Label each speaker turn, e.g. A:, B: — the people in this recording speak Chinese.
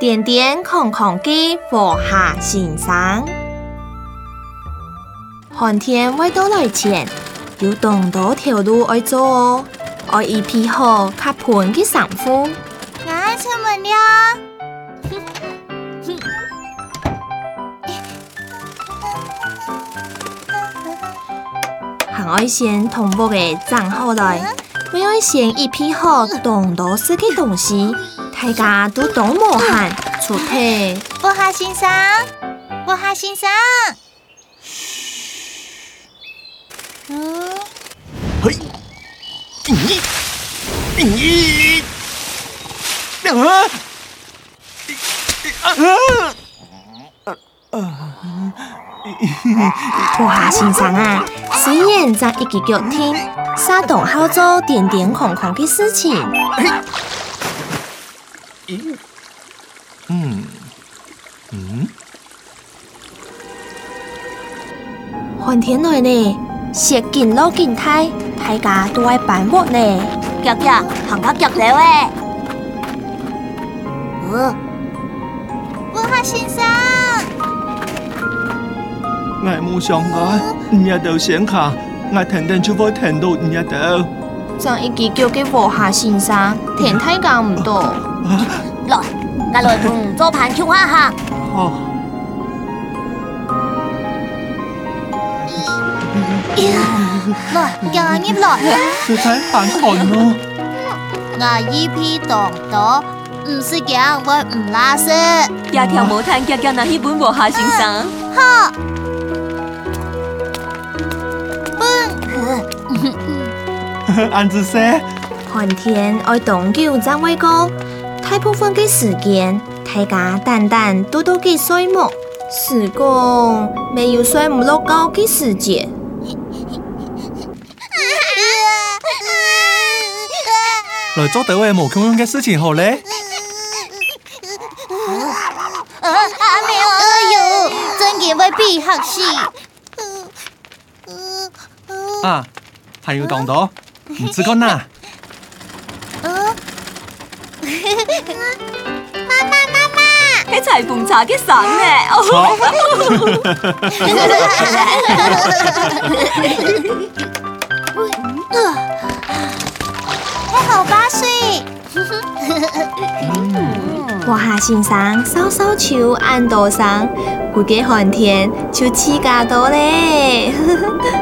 A: 点点看看机，放下心上。寒天要到来前，有更多条路要走哦。爱一批货，卡盘去上货。
B: 我要出门了。
A: 寒爱心同步的账号来，寒爱心一批货，动多的东西。大家都懂武汉，出去。
B: 不好欣赏，不好欣赏。嗯。嘿。咦。咦。
A: 嗯。啊。啊。啊。嘿不好欣赏啊，新人在一级聊天，三栋好做点点空空的事情。嗯嗯嗯，饭甜来呢，食尽老尽泰，大家都要帮我呢，
C: 脚脚行到脚了喂。嗯，
B: 吴海先生，我
D: 冇想个，人家都先卡，我等等出外，等到人家都。
E: 像一支叫嘅和諧先生，天梯教唔到。
C: 來，我來同左盤跳下下。好。來，加入來。
D: 你睇反彈咯。
C: 我依批動到，唔識嘅我唔拉識。一
E: 條冇聽嘅嘅那一本和諧先生。
B: 好。
D: 安子说，
A: 寒天爱冬游真威高，大部分嘅时间大家等等多多嘅水莫，是讲没有水唔落高嘅时件。
F: 来做这位没经验嘅事情好咧。啊，还
C: 没
F: 有，
E: 真嘅要变学习。
F: 啊，还要冻到？唔是讲呐。
B: 嗯。妈妈妈妈。
E: 去采红茶去山嘞。哦。哈哈哈！哈哈哈！哈哈哈！哈哈哈！哈哈哈！哈哈哈！哈
A: 哈哈！哈